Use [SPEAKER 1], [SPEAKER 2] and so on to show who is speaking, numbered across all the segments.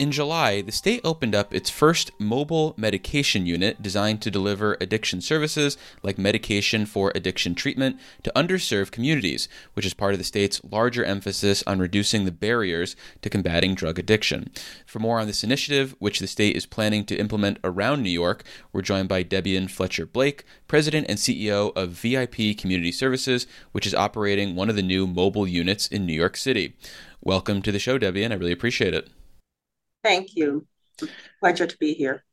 [SPEAKER 1] In July, the state opened up its first mobile medication unit designed to deliver addiction services like medication for addiction treatment to underserved communities, which is part of the state's larger emphasis on reducing the barriers to combating drug addiction. For more on this initiative, which the state is planning to implement around New York, we're joined by Debbian Fletcher Blake, President and CEO of VIP Community Services, which is operating one of the new mobile units in New York City. Welcome to the show, Debbian. I really appreciate it.
[SPEAKER 2] Thank you. Pleasure to be here.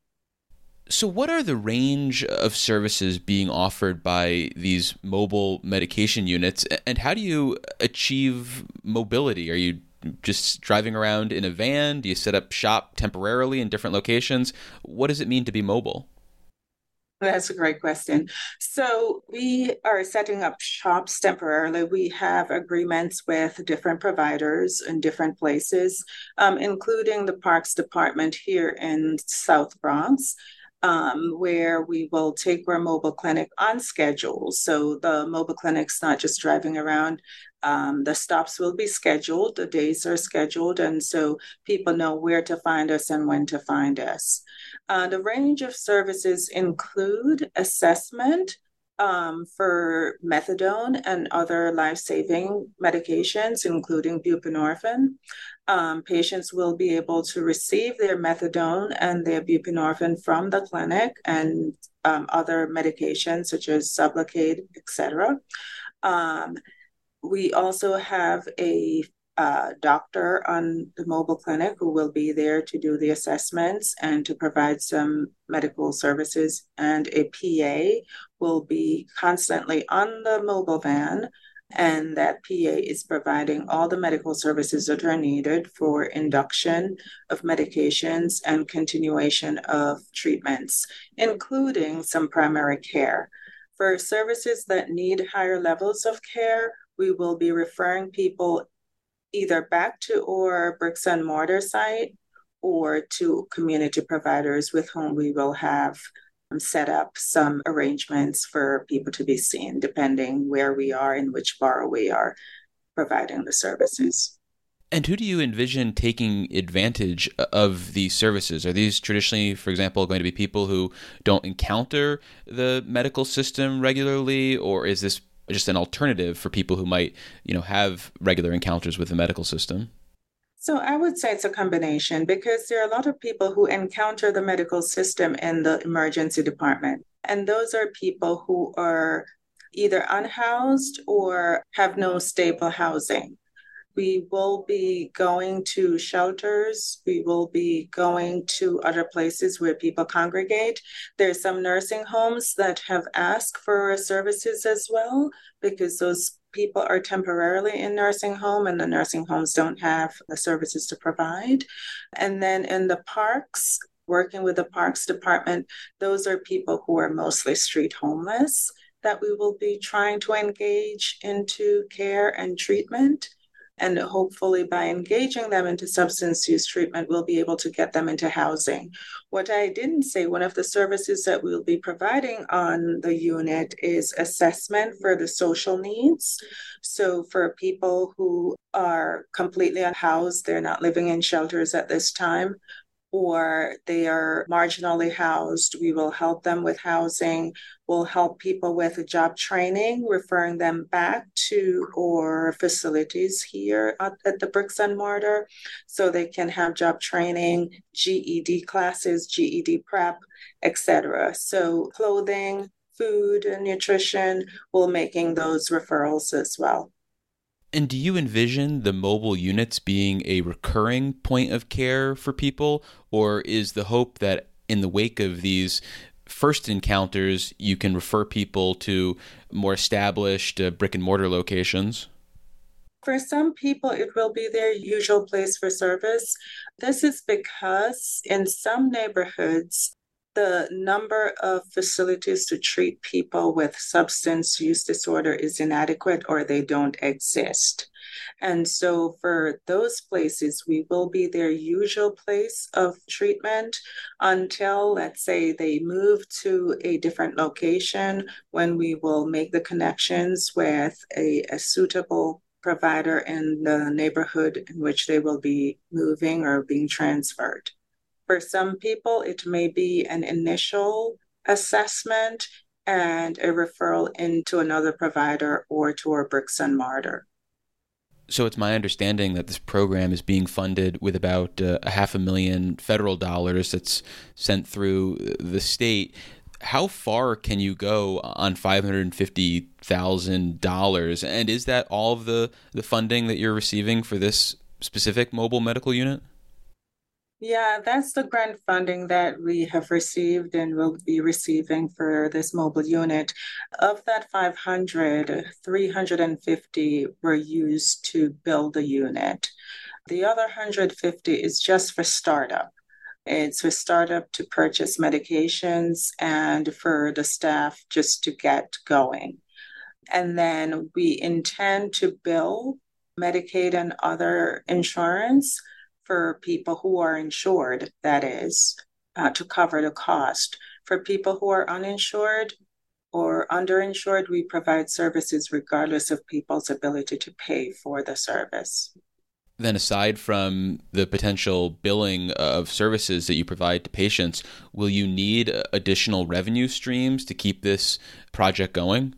[SPEAKER 1] So, what are the range of services being offered by these mobile medication units, and how do you achieve mobility? Are you just driving around in a van? Do you set up shop temporarily in different locations? What does it mean to be mobile?
[SPEAKER 2] That's a great question. So we are setting up shops temporarily. We have agreements with different providers in different places, um, including the Parks Department here in South Bronx. Um, where we will take our mobile clinic on schedule. So the mobile clinic's not just driving around. Um, the stops will be scheduled, the days are scheduled, and so people know where to find us and when to find us. Uh, the range of services include assessment um, for methadone and other life saving medications, including buprenorphine. Um, patients will be able to receive their methadone and their buprenorphine from the clinic and um, other medications such as Sublocade, etc. Um, we also have a uh, doctor on the mobile clinic who will be there to do the assessments and to provide some medical services. And a PA will be constantly on the mobile van. And that PA is providing all the medical services that are needed for induction of medications and continuation of treatments, including some primary care. For services that need higher levels of care, we will be referring people either back to our bricks and mortar site or to community providers with whom we will have um, set up some arrangements for people to be seen, depending where we are and which borough we are providing the services.
[SPEAKER 1] And who do you envision taking advantage of these services? Are these traditionally, for example, going to be people who don't encounter the medical system regularly, or is this just an alternative for people who might, you know, have regular encounters with the medical system?
[SPEAKER 2] So I would say it's a combination because there are a lot of people who encounter the medical system in the emergency department. And those are people who are either unhoused or have no stable housing. We will be going to shelters. We will be going to other places where people congregate. There's some nursing homes that have asked for services as well because those people are temporarily in nursing home and the nursing homes don't have the services to provide. And then in the parks, working with the parks department, those are people who are mostly street homeless that we will be trying to engage into care and treatment. And hopefully, by engaging them into substance use treatment, we'll be able to get them into housing. What I didn't say, one of the services that we'll be providing on the unit is assessment for the social needs. So, for people who are completely unhoused, they're not living in shelters at this time, or they are marginally housed, we will help them with housing. We'll help people with job training, referring them back to our facilities here at, at the Bricks and Mortar so they can have job training, GED classes, GED prep, etc. So clothing, food and nutrition, we're making those referrals as well.
[SPEAKER 1] And do you envision the mobile units being a recurring point of care for people, or is the hope that in the wake of these first encounters, you can refer people to more established uh, brick and mortar locations?
[SPEAKER 2] For some people, it will be their usual place for service. This is because in some neighborhoods, the number of facilities to treat people with substance use disorder is inadequate or they don't exist. And so, for those places, we will be their usual place of treatment until, let's say, they move to a different location when we will make the connections with a, a suitable provider in the neighborhood in which they will be moving or being transferred. For some people, it may be an initial assessment and a referral into another provider or to our bricks and mortar.
[SPEAKER 1] So it's my understanding that this program is being funded with about uh, a half a million federal dollars that's sent through the state. How far can you go on five hundred and fifty thousand dollars? And is that all of the the funding that you're receiving for this specific mobile medical unit?
[SPEAKER 2] Yeah, that's the grant funding that we have received and will be receiving for this mobile unit. Of that 500, 350 were used to build the unit. The other 150 is just for startup. It's for startup to purchase medications and for the staff just to get going. And then we intend to bill Medicaid and other insurance for people who are insured, that is, uh, to cover the cost. For people who are uninsured or underinsured, we provide services regardless of people's ability to pay for the service.
[SPEAKER 1] Then, aside from the potential billing of services that you provide to patients, will you need additional revenue streams to keep this project going?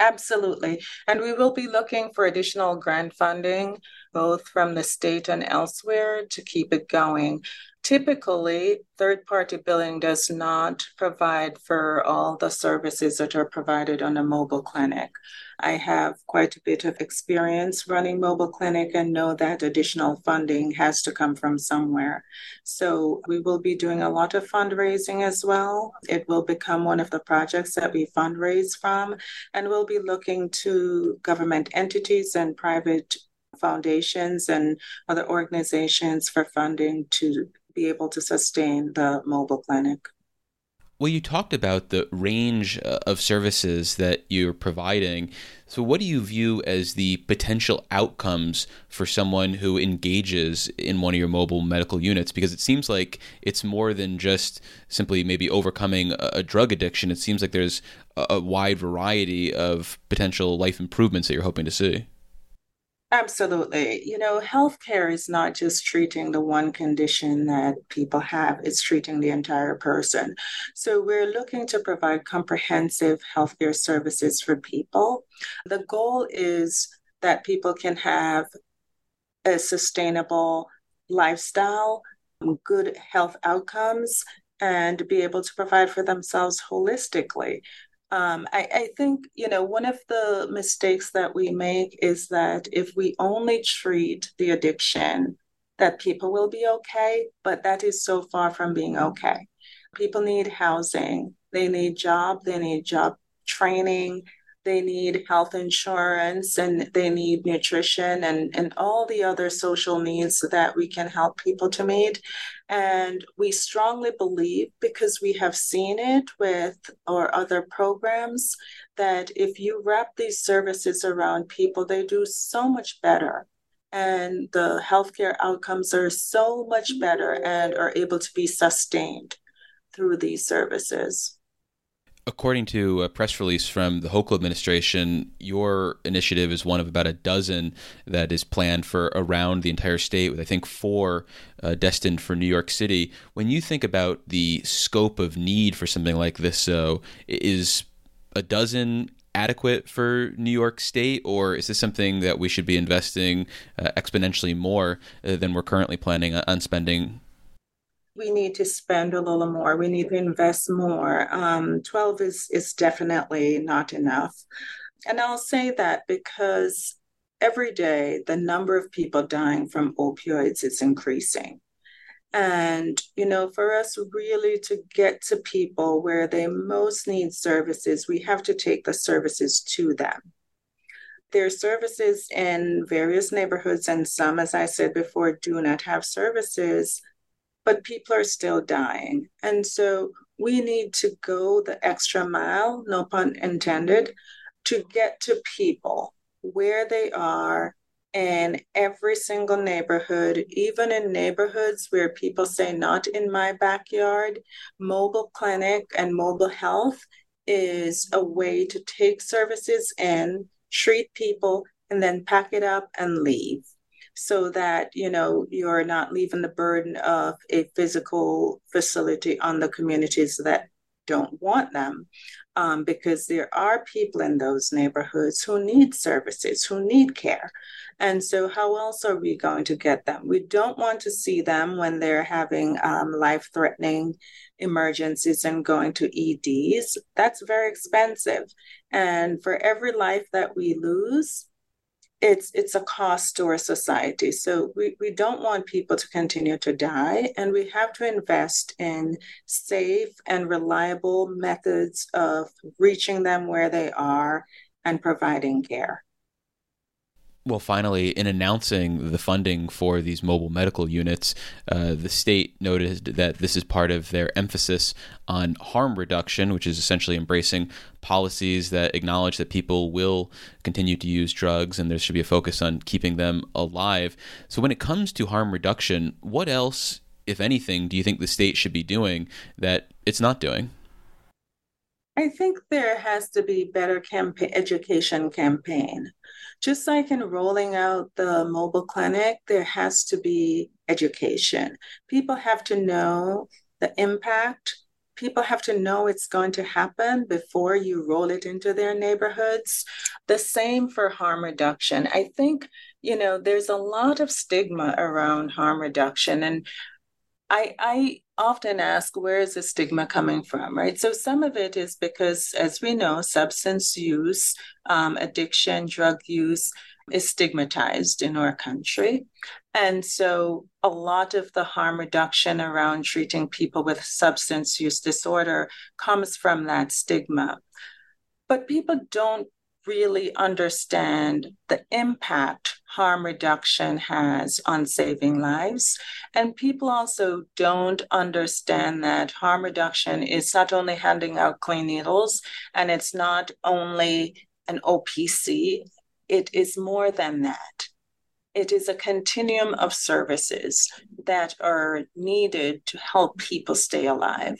[SPEAKER 2] Absolutely. And we will be looking for additional grant funding, both from the state and elsewhere, to keep it going. Typically, third party billing does not provide for all the services that are provided on a mobile clinic. I have quite a bit of experience running mobile clinic and know that additional funding has to come from somewhere. So we will be doing a lot of fundraising as well. It will become one of the projects that we fundraise from, and we'll be looking to government entities and private foundations and other organizations for funding to be able to sustain the mobile clinic.
[SPEAKER 1] Well, you talked about the range uh, of services that you're providing. So, what do you view as the potential outcomes for someone who engages in one of your mobile medical units? Because it seems like it's more than just simply maybe overcoming a drug addiction. It seems like there's a wide variety of potential life improvements that you're hoping to see.
[SPEAKER 2] Absolutely. You know, healthcare is not just treating the one condition that people have, it's treating the entire person. So we're looking to provide comprehensive healthcare services for people. The goal is that people can have a sustainable lifestyle, good health outcomes, and be able to provide for themselves holistically. Um, I, I think, you know, one of the mistakes that we make is that if we only treat the addiction, that people will be okay, but that is so far from being okay. People need housing, they need job, they need job training, they need health insurance and they need nutrition and, and all the other social needs that we can help people to meet. And we strongly believe, because we have seen it with our other programs, that if you wrap these services around people, they do so much better. And the healthcare outcomes are so much better and are able to be sustained through these services
[SPEAKER 1] according to a press release from the Hochul administration, your initiative is one of about a dozen that is planned for around the entire state, with I think four uh, destined for New York City. When you think about the scope of need for something like this, so is a dozen adequate for New York State, or is this something that we should be investing uh, exponentially more uh, than we're currently planning on spending
[SPEAKER 2] we need to spend a little more. We need to invest more. Um, 12 is, is definitely not enough. And I'll say that because every day the number of people dying from opioids is increasing. And, you know, for us really to get to people where they most need services, we have to take the services to them. There are services in various neighborhoods, and some, as I said before, do not have services but people are still dying. And so we need to go the extra mile, no pun intended, to get to people where they are in every single neighborhood, even in neighborhoods where people say, not in my backyard, mobile clinic and mobile health is a way to take services in, treat people, and then pack it up and leave so that you know you're not leaving the burden of a physical facility on the communities that don't want them. Um, because there are people in those neighborhoods who need services who need care. And so how else are we going to get them? We don't want to see them when they're having um, life-threatening emergencies and going to eds that's very expensive. And for every life that we lose it's it's a cost to our society. So we, we don't want people to continue to die and we have to invest in safe and reliable methods of reaching them where they are and providing care
[SPEAKER 1] well, finally, in announcing the funding for these mobile medical units, uh, the state noted that this is part of their emphasis on harm reduction, which is essentially embracing policies that acknowledge that people will continue to use drugs and there should be a focus on keeping them alive. So, when it comes to harm reduction, what else, if anything, do you think the state should be doing that it's not doing?
[SPEAKER 2] I think there has to be better campaign education campaign. Just like in rolling out the mobile clinic, there has to be education. People have to know the impact. People have to know it's going to happen before you roll it into their neighborhoods. The same for harm reduction. I think, you know, there's a lot of stigma around harm reduction. And I, I often ask, where is the stigma coming from, right? So some of it is because, as we know, substance use, um, addiction, drug use is stigmatized in our country. And so a lot of the harm reduction around treating people with substance use disorder comes from that stigma. But people don't really understand the impact harm reduction has on saving lives. And people also don't understand that harm reduction is not only handing out clean needles and it's not only an OPC, it is more than that. It is a continuum of services that are needed to help people stay alive.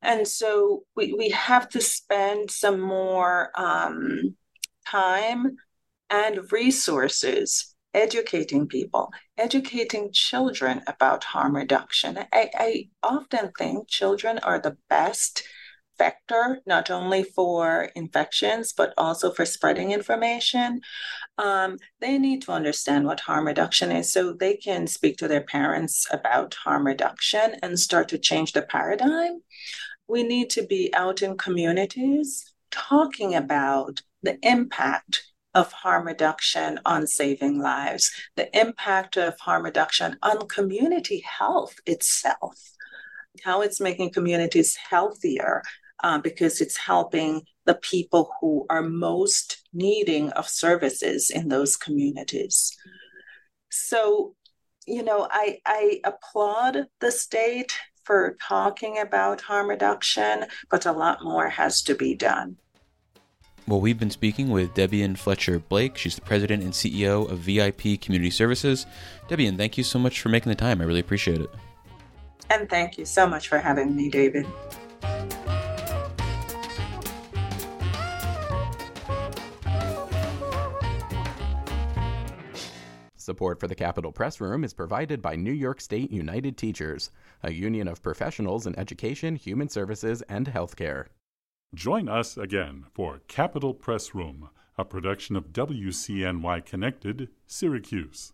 [SPEAKER 2] And so we, we have to spend some more um, time and resources educating people, educating children about harm reduction. I, I often think children are the best vector, not only for infections, but also for spreading information. Um, they need to understand what harm reduction is so they can speak to their parents about harm reduction and start to change the paradigm. We need to be out in communities talking about the impact of harm reduction on saving lives, the impact of harm reduction on community health itself, how it's making communities healthier uh, because it's helping the people who are most needing of services in those communities. So, you know, I, I applaud the state for talking about harm reduction, but a lot more has to be done.
[SPEAKER 1] Well, we've been speaking with Debbian Fletcher Blake. She's the president and CEO of VIP Community Services. Debbian, thank you so much for making the time. I really appreciate it.
[SPEAKER 2] And thank you so much for having me, David.
[SPEAKER 3] Support for the Capitol Press Room is provided by New York State United Teachers, a union of professionals in education, human services, and healthcare.
[SPEAKER 4] Join us again for Capitol Press Room, a production of WCNY Connected, Syracuse.